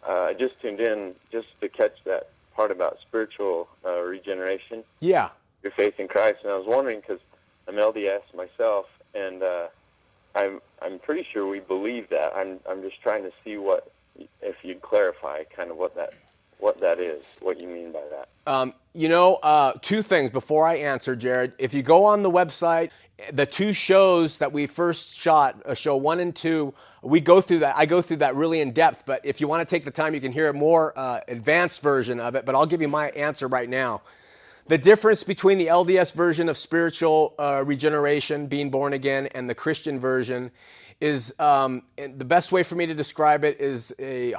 Uh, I just tuned in just to catch that part about spiritual uh, regeneration. Yeah. Your faith in Christ, and I was wondering because I'm LDS myself, and uh, I'm I'm pretty sure we believe that. I'm I'm just trying to see what if you'd clarify kind of what that what that is, what you mean by that. Um, you know, uh, two things before I answer, Jared. If you go on the website, the two shows that we first shot, uh, show one and two, we go through that. I go through that really in depth. But if you want to take the time, you can hear a more uh, advanced version of it. But I'll give you my answer right now. The difference between the LDS version of spiritual uh, regeneration, being born again, and the Christian version is um, the best way for me to describe it is a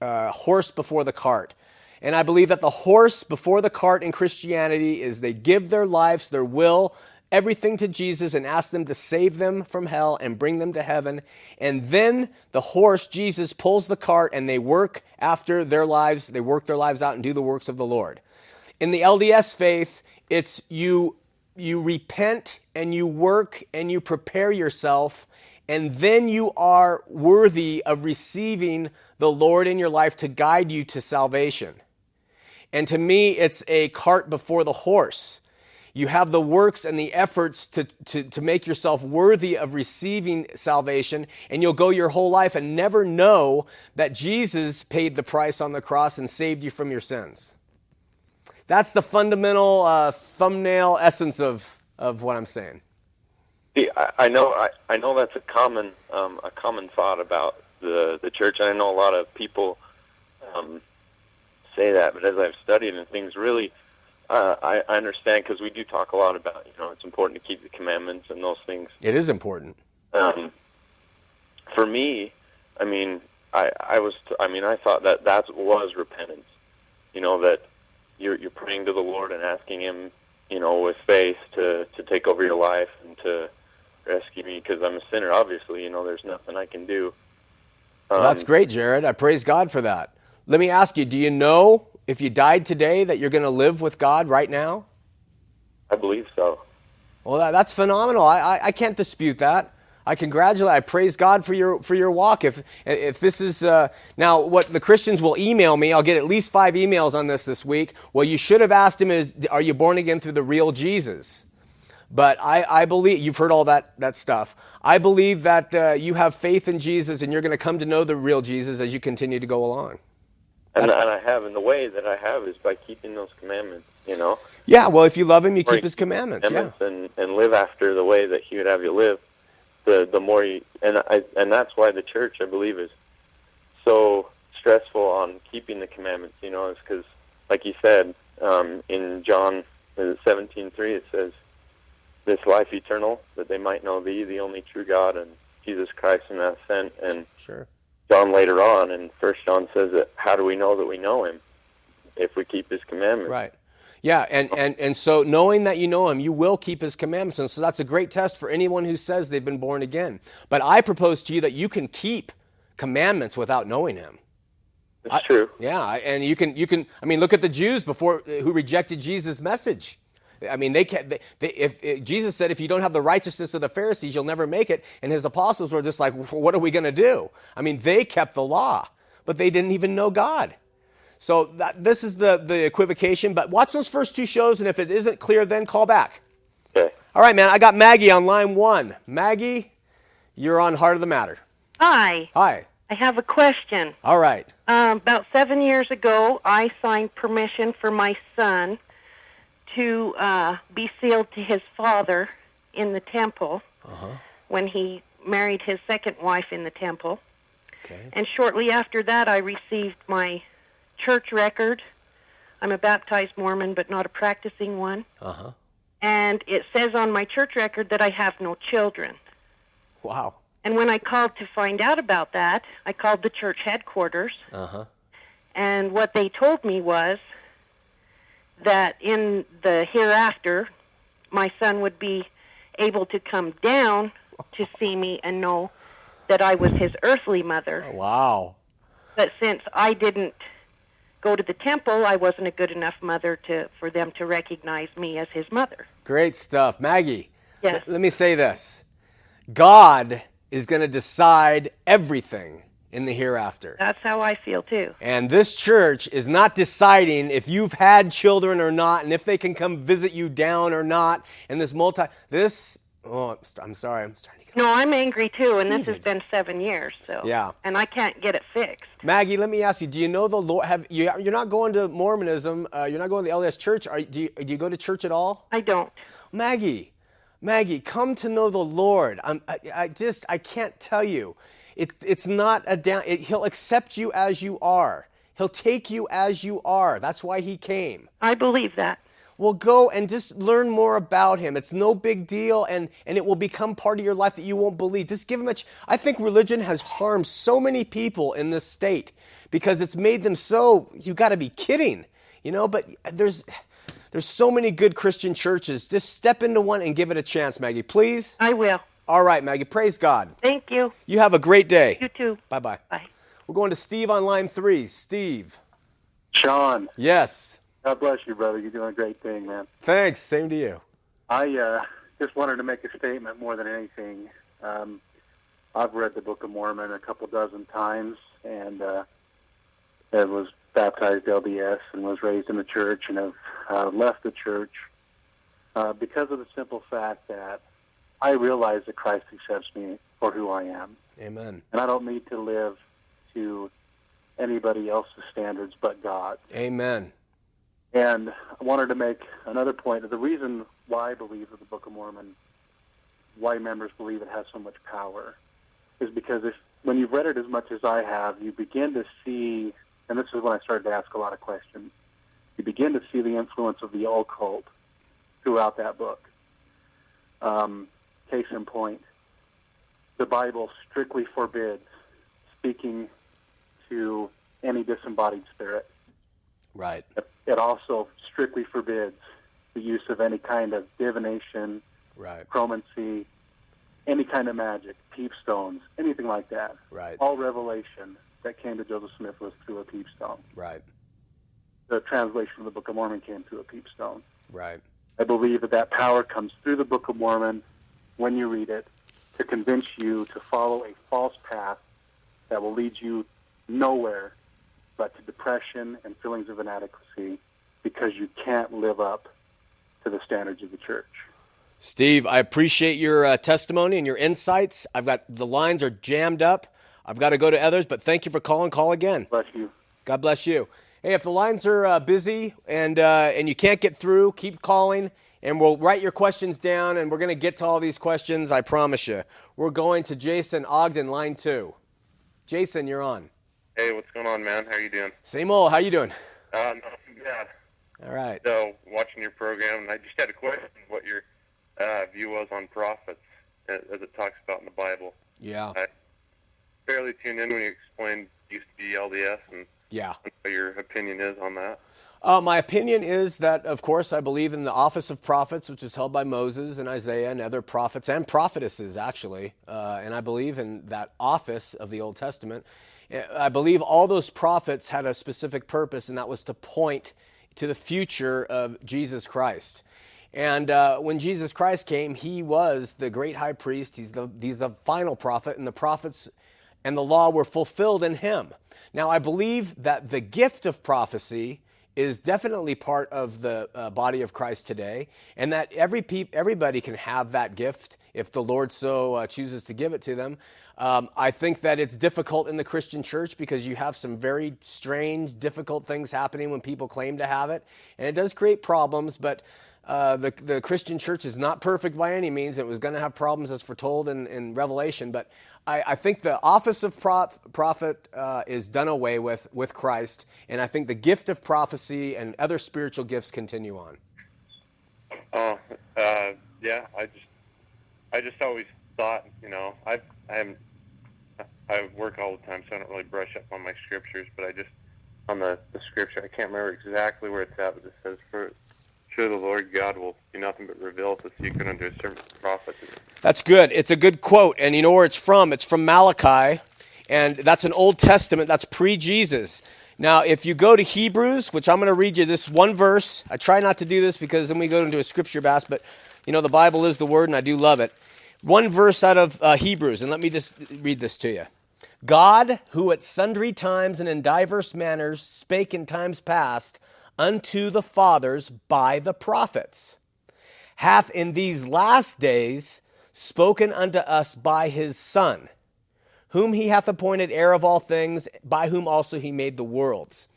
uh, horse before the cart. And I believe that the horse before the cart in Christianity is they give their lives, their will, everything to Jesus and ask them to save them from hell and bring them to heaven. And then the horse, Jesus, pulls the cart and they work after their lives, they work their lives out and do the works of the Lord. In the LDS faith, it's you you repent and you work and you prepare yourself and then you are worthy of receiving the Lord in your life to guide you to salvation. And to me, it's a cart before the horse. You have the works and the efforts to, to, to make yourself worthy of receiving salvation, and you'll go your whole life and never know that Jesus paid the price on the cross and saved you from your sins. That's the fundamental uh, thumbnail essence of, of what I'm saying. See, I, I know I, I know that's a common um, a common thought about the the church. I know a lot of people um, say that, but as I've studied and things, really, uh, I, I understand because we do talk a lot about you know it's important to keep the commandments and those things. It is important. Um, for me, I mean, I I was I mean I thought that that was repentance. You know that you're you're praying to the Lord and asking Him, you know, with faith to to take over your life and to rescue me because I'm a sinner. Obviously, you know, there's nothing I can do. Um, well, that's great, Jared. I praise God for that. Let me ask you: Do you know if you died today that you're going to live with God right now? I believe so. Well, that, that's phenomenal. I, I, I can't dispute that. I congratulate. I praise God for your for your walk. If if this is uh, now what the Christians will email me, I'll get at least five emails on this this week. Well, you should have asked him: Is are you born again through the real Jesus? But I, I believe you've heard all that that stuff. I believe that uh, you have faith in Jesus, and you're going to come to know the real Jesus as you continue to go along. And, and I have, and the way that I have is by keeping those commandments. You know. Yeah. Well, if you love Him, you keep His commandments. commandments yeah. And and live after the way that He would have you live. the the more you and I and that's why the church I believe is so stressful on keeping the commandments. You know, is because like you said um, in John seventeen three it says this life eternal that they might know thee the only true God and Jesus Christ and that sent and Sure. John later on and First John says that how do we know that we know him if we keep his commandments? Right. Yeah, and, and, and so knowing that you know him, you will keep his commandments. And so that's a great test for anyone who says they've been born again. But I propose to you that you can keep commandments without knowing him. That's true. Yeah, and you can you can I mean look at the Jews before who rejected Jesus' message. I mean, they, can, they, they if, if, Jesus said, if you don't have the righteousness of the Pharisees, you'll never make it. And his apostles were just like, what are we going to do? I mean, they kept the law, but they didn't even know God. So that, this is the, the equivocation. But watch those first two shows, and if it isn't clear, then call back. Okay. All right, man. I got Maggie on line one. Maggie, you're on Heart of the Matter. Hi. Hi. I have a question. All right. Um, about seven years ago, I signed permission for my son to uh, be sealed to his father in the temple Uh-huh. when he married his second wife in the temple. Okay. And shortly after that, I received my church record. I'm a baptized Mormon, but not a practicing one. Uh-huh. And it says on my church record that I have no children. Wow. And when I called to find out about that, I called the church headquarters. Uh-huh. And what they told me was that in the hereafter, my son would be able to come down to see me and know that I was his earthly mother. Oh, wow. But since I didn't go to the temple, I wasn't a good enough mother to for them to recognize me as his mother. Great stuff. Maggie, Yes. let me say this God is going to decide everything in the hereafter. That's how I feel too. And this church is not deciding if you've had children or not and if they can come visit you down or not. And this multi, this, oh, I'm st- I'm sorry, I'm starting to get. No, I'm angry too, and this has been seven years. So Yeah. and I can't get it fixed. Maggie, let me ask you: Do you know the Lord? Have you? You're not going to Mormonism. Uh, you're not going to the LDS Church. Are, do you? Do you go to church at all? I don't. Maggie, Maggie, come to know the Lord. I'm, I, I just, I can't tell you. It, it's not a down. It, he'll accept you as you are. He'll take you as you are. That's why he came. I believe that. Well, go and just learn more about him. It's no big deal, and, and it will become part of your life that you won't believe. Just give him a. Ch- I think religion has harmed so many people in this state because it's made them so. You got to be kidding, you know. But there's there's so many good Christian churches. Just step into one and give it a chance, Maggie. Please. I will. All right, Maggie. Praise God. Thank you. You have a great day. You too. Bye bye. Bye. We're going to Steve on line three. Steve. Shawn, Yes. God bless you, brother. You're doing a great thing, man. Thanks. Same to you. I uh, just wanted to make a statement more than anything. Um, I've read the Book of Mormon a couple dozen times, and uh, I was baptized LDS and was raised in the church, and have uh, left the church uh, because of the simple fact that I realize that Christ accepts me for who I am, Amen. and I don't need to live to anybody else's standards but God. Amen. And I wanted to make another point. The reason why I believe that the Book of Mormon, why members believe it has so much power, is because if when you've read it as much as I have, you begin to see, and this is when I started to ask a lot of questions, you begin to see the influence of the occult throughout that book. Um, case in point, the Bible strictly forbids speaking to any disembodied spirit. Right. It also strictly forbids the use of any kind of divination, Right. chromancy, any kind of magic, peep stones, anything like that. Right. All revelation that came to Joseph Smith was through a peepstone. Right. The translation of the Book of Mormon came through a peepstone. Right. I believe that that power comes through the Book of Mormon when you read it to convince you to follow a false path that will lead you nowhere but to depression and feelings of inadequacy because you can't live up to the standards of the church. Steve, I appreciate your uh, testimony and your insights. I've got the lines are jammed up. I've got to go to others, but thank you for calling. Call again. Bless you. God bless you. Hey, if the lines are uh, busy and uh, and you can't get through, keep calling, and we'll write your questions down, and we're going to get to all these questions, I promise you. We're going to Jason Ogden, line two. Jason, you're on. Hey, what's going on, man? How you doing? Same old. How you doing? Uh, not too bad. All right. So, watching your program, and I just had a question: what your uh, view was on prophets, as as it talks about in the Bible. Yeah. I fairly tuned in when you explained used to be LDS, and Yeah. what your opinion is on that. Uh, my opinion is that, of course, I believe in the office of prophets, which was held by Moses and Isaiah and other prophets and prophetesses, actually. Uh, and I believe in that office of the Old Testament. Uh, I believe all those prophets had a specific purpose, and that was to point to the future of Jesus Christ. And uh, when Jesus Christ came, he was the great high priest. He's the, he's the final prophet, and the prophets and the law were fulfilled in him. Now, I believe that the gift of prophecy is definitely part of the uh, body of Christ today, and that every peop- everybody can have that gift if the Lord so uh, chooses to give it to them. Um, I think that it's difficult in the Christian church because you have some very strange, difficult things happening when people claim to have it, and it does create problems, but uh, the, the Christian church is not perfect by any means. It was going to have problems as foretold in, in Revelation, but I, I think the office of prof, prophet uh, is done away with with Christ, and I think the gift of prophecy and other spiritual gifts continue on. Oh, uh, yeah. I just, I just always thought, you know, I, I I work all the time, so I don't really brush up on my scriptures. But I just, on the the scripture, I can't remember exactly where it's at, but it says, "For sure, the Lord God will do nothing but reveal the secret unto His servant the prophets." That's good. It's a good quote, and you know where it's from? It's from Malachi, and that's an Old Testament. That's pre-Jesus. Now, if you go to Hebrews, which I'm going to read you this one verse, I try not to do this because then we go into a scripture bass, but you know the Bible is the Word, and I do love it. One verse out of uh, Hebrews, and let me just read this to you. God, who at sundry times and in diverse manners spake in times past unto the fathers by the prophets, hath in these last days spoken unto us by his Son, whom he hath appointed heir of all things, by whom also he made the worlds.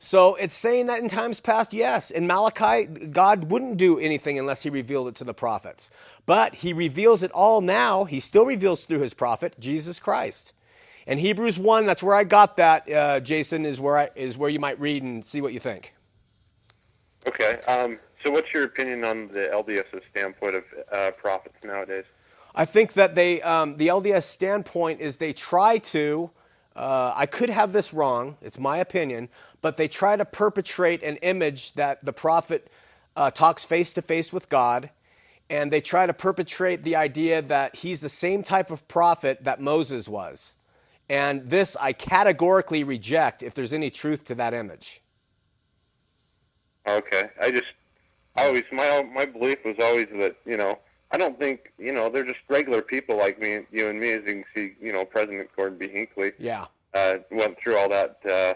So it's saying that in times past, yes. In Malachi, God wouldn't do anything unless he revealed it to the prophets. But he reveals it all now. He still reveals through his prophet, Jesus Christ. And Hebrews 1, that's where I got that, uh, Jason, is where, I, is where you might read and see what you think. Okay. Um, so, what's your opinion on the LDS's standpoint of uh, prophets nowadays? I think that they, um, the LDS standpoint is they try to, uh, I could have this wrong, it's my opinion, but they try to perpetrate an image that the prophet uh, talks face to face with God, and they try to perpetrate the idea that he's the same type of prophet that Moses was. And this I categorically reject if there's any truth to that image. Okay. I just, I always, my my belief was always that you know, I don't think you know they're just regular people like me, you and me, as you can see. You know, President Gordon B. Hinckley Yeah. uh, went through all that uh,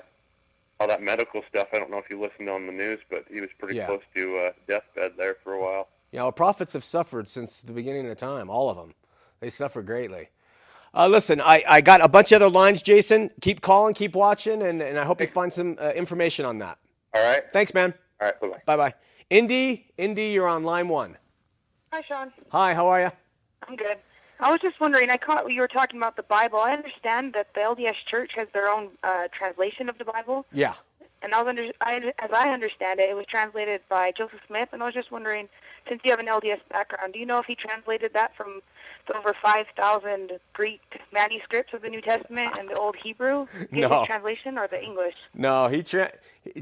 all that medical stuff. I don't know if you listened on the news, but he was pretty Yeah. close to uh, deathbed there for a while. Yeah, know, prophets have suffered since the beginning of time, all of them. They suffer greatly. Uh, listen, I, I got a bunch of other lines, Jason. Keep calling, keep watching, and, and I hope you find some uh, information on that. All right. Thanks, man. All right. Bye bye. Bye bye. Indy, Indy, you're on line one. Hi, Shawn. Hi, how are you? I'm good. I was just wondering. I caught you were talking about the Bible. I understand that the LDS Church has their own uh, translation of the Bible, Yeah. And I was under, I, as I understand it, it was translated by Joseph Smith. And I was just wondering, since you have an LDS background, do you know if he translated that from the over 5,000 Greek manuscripts of the New Testament and the Old Hebrew? No. translation or the English? No, he tra-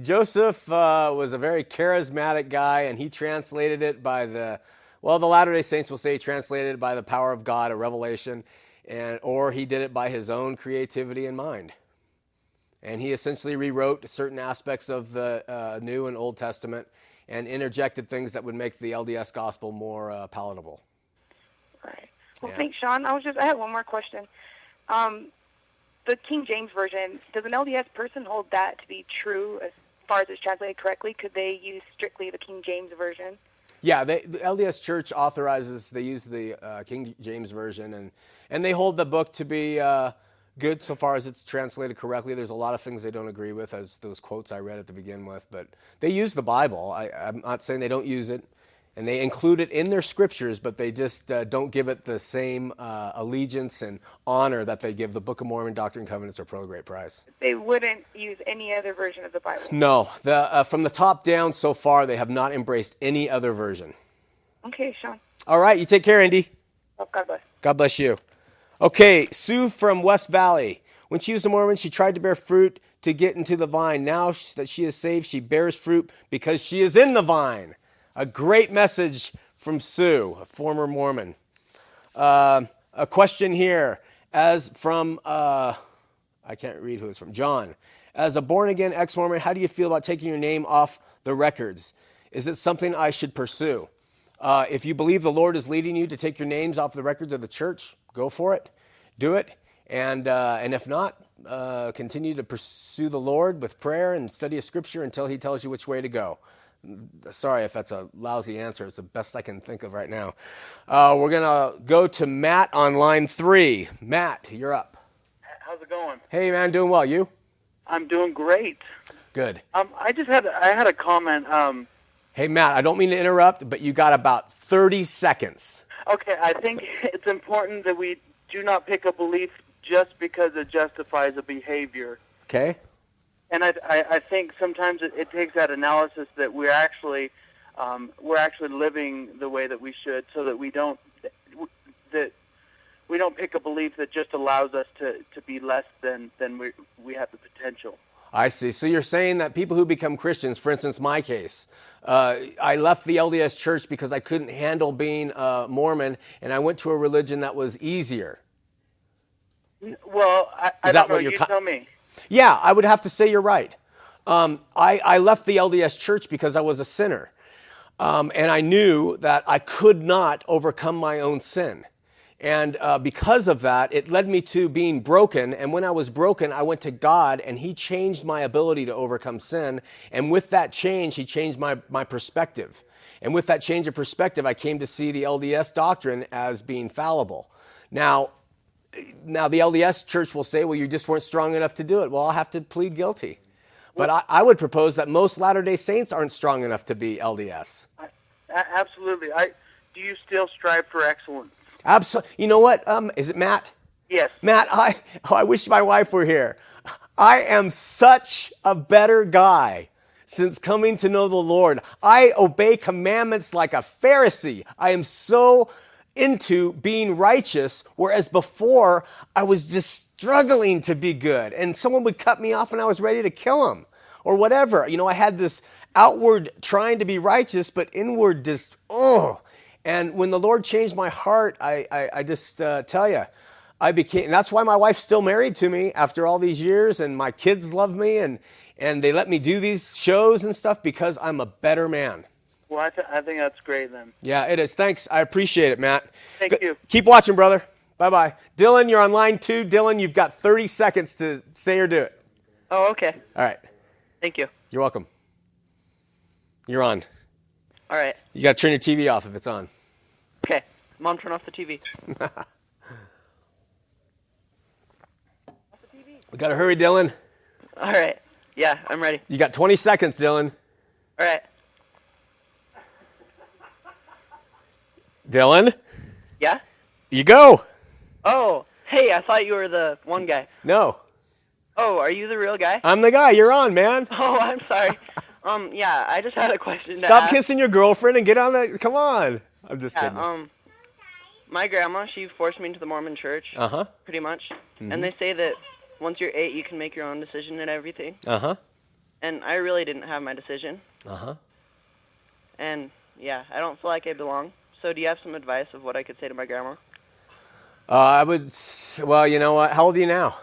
Joseph uh, was a very charismatic guy, and he translated it by the well, the Latter Day Saints will say he translated it by the power of God, a revelation, and or he did it by his own creativity and mind. And he essentially rewrote certain aspects of the uh, New and Old Testament and interjected things that would make the LDS gospel more uh, palatable. Right. Well, Yeah. thanks, Shawn. I was just I had one more question. Um, the King James version, does an LDS person hold that to be true as far as it's translated correctly? Could they use strictly the King James version? Yeah, they, the LDS Church authorizes. They use the uh, King James version, and and they hold the book to be uh, good so far as it's translated correctly. There's a lot of things they don't agree with, as those quotes I read at the begin with, but they use the Bible. I, I'm not saying they don't use it. and they include it in their scriptures, but they just uh, don't give it the same uh, allegiance and honor that they give the Book of Mormon, Doctrine and Covenants, or Pearl of Great Price. They wouldn't use any other version of the Bible. No, the, uh, from the top down so far, they have not embraced any other version. Okay, Shawn. All right, you take care, Andy. Oh, God bless. God bless you. Okay, Sue from West Valley. When she was a Mormon, she tried to bear fruit to get into the vine. Now that she is saved, she bears fruit because she is in the vine. A great message from Sue, a former Mormon. Uh, a question here, as from, uh, I can't read who it's from, John. As a born again ex Mormon, how do you feel about taking your name off the records? Is it something I should pursue? Uh, if you believe the Lord is leading you to take your names off the records of the church, go for it. Do it. And, uh, and if not, uh, continue to pursue the Lord with prayer and study of scripture until He tells you which way to go. Sorry if that's a lousy answer. It's the best I can think of right now. Uh, we're going to go to Matt on line three. Matt, you're up. How's it going? Hey, man, doing well. You? I'm doing great. Good. Um, I just had I had a comment. Um, Hey, Matt, I don't mean to interrupt, but you got about 30 seconds. Okay, I think it's important that we do not pick a belief just because it justifies a behavior. Okay? And I, I, I think sometimes it, it takes that analysis that we're actually um, we're actually living the way that we should, so that we don't that we don't pick a belief that just allows us to, to be less than than we we have the potential. I see. So you're saying that people who become Christians, for instance, my case, uh, I left the LDS church because I couldn't handle being a Mormon, and I went to a religion that was easier. Well, I, I Is don't that know. what you're you tell me. Yeah, I would have to say you're right. Um, I, I left the LDS church because I was a sinner. Um, and I knew that I could not overcome my own sin. And uh, because of that, it led me to being broken. And when I was broken, I went to God and He changed my ability to overcome sin. And with that change, He changed my, my perspective. And with that change of perspective, I came to see the LDS doctrine as being fallible. Now, now the LDS church will say, well, you just weren't strong enough to do it. Well, I'll have to plead guilty. But I, I would propose that most Latter day Saints aren't strong enough to be LDS. A- absolutely. I do you still strive for excellence? Absolutely. You know what? Um, is it Matt? Yes. Matt, I, oh, I wish my wife were here. I am such a better guy since coming to know the Lord. I obey commandments like a Pharisee. I am so into being righteous, whereas before I was just struggling to be good. And someone would cut me off and I was ready to kill him or whatever. You know, I had this outward trying to be righteous, but inward just, oh. And when the Lord changed my heart, I, I, I just uh, tell you, I became, and that's why my wife's still married to me after all these years, and my kids love me, and, and they let me do these shows and stuff because I'm a better man. Well, I, th- I think that's great then. Yeah, it is. Thanks. I appreciate it, Matt. Thank you. Keep watching, brother. Bye bye. Dylan, you're on line two. Dylan, you've got 30 seconds to say or do it. Oh, okay. All right. Thank you. You're welcome. You're on. All right. You got to turn your TV off if it's on. Okay. Mom, turn off the TV. We got to hurry, Dylan. All right. Yeah, I'm ready. You got 20 seconds, Dylan. All right. Dylan, Yeah? you go. Oh, hey, I thought you were the one guy. No, Oh, are you the real guy? I'm the guy. You're on, man. Oh, I'm sorry. Um, yeah, I just had a question to Stop ask. kissing your girlfriend and get on the. Come on. I'm just Yeah, kidding. um, my grandma, she forced me into the Mormon church. Uh huh. Pretty much. Mhm. And they say that once you're eight, you can make your own decision and everything. Uh huh. And I really didn't have my decision. Uh huh. And yeah, I don't feel like I belong. So do you have some advice of what I could say to my grandma? Uh, I would. Well, you know what? How old are you now?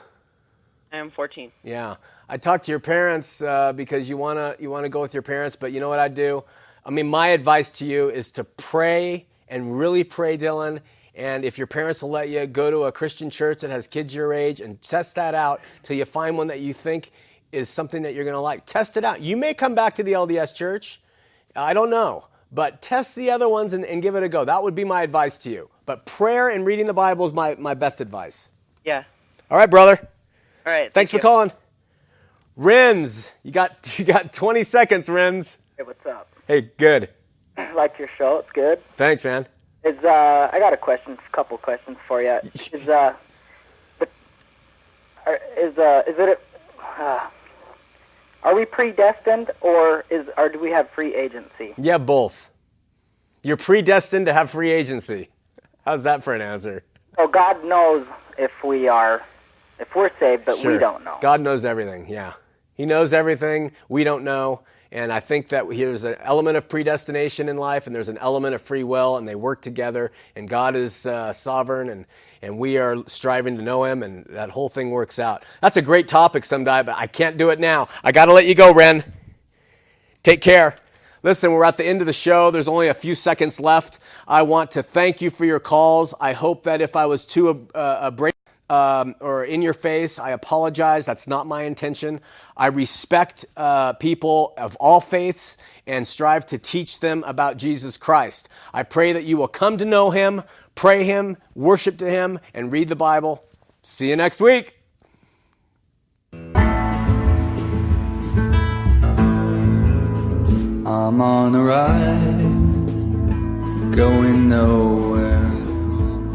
I am 14. Yeah, I talk to your parents uh, because you wanna you wanna go with your parents, but you know what I do? I mean, my advice to you is to pray and really pray, Dylan. And if your parents will let you go to a Christian church that has kids your age and test that out till you find one that you think is something that you're gonna like. Test it out. You may come back to the LDS church. I don't know. But test the other ones and, and give it a go. That would be my advice to you. But prayer and reading the Bible is my, my best advice. Yeah. All right, brother. All right. Thanks for calling. Renz, you got you got 20 seconds, Renz. Hey, what's up? Hey, good. like your show. It's good. Thanks, man. Is uh, I got a question, a couple questions for you. Is uh, is uh, is it? Uh, are we predestined, or is or do we have free agency? Yeah, both. You're predestined to have free agency. How's that for an answer? So God knows if we are, if we're saved, but we don't know. God knows everything. Yeah. He knows everything. We don't know. And I think that there's an element of predestination in life and there's an element of free will, and they work together. And God is uh, sovereign, and, and we are striving to know Him, and that whole thing works out. That's a great topic someday, but I can't do it now. I got to let you go, Ren. Take care. Listen, we're at the end of the show. There's only a few seconds left. I want to thank you for your calls. I hope that if I was too uh, abrasive um, or in your face, I apologize. That's not my intention. I respect uh, people of all faiths and strive to teach them about Jesus Christ. I pray that you will come to know Him, pray Him, worship to Him, and read the Bible. See you next week. I'm on a ride, going nowhere.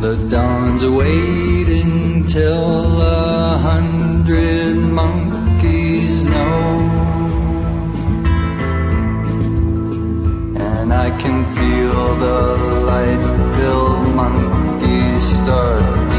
the dawn's waiting till a hundred monkeys know. And I can feel the light filled monkeys start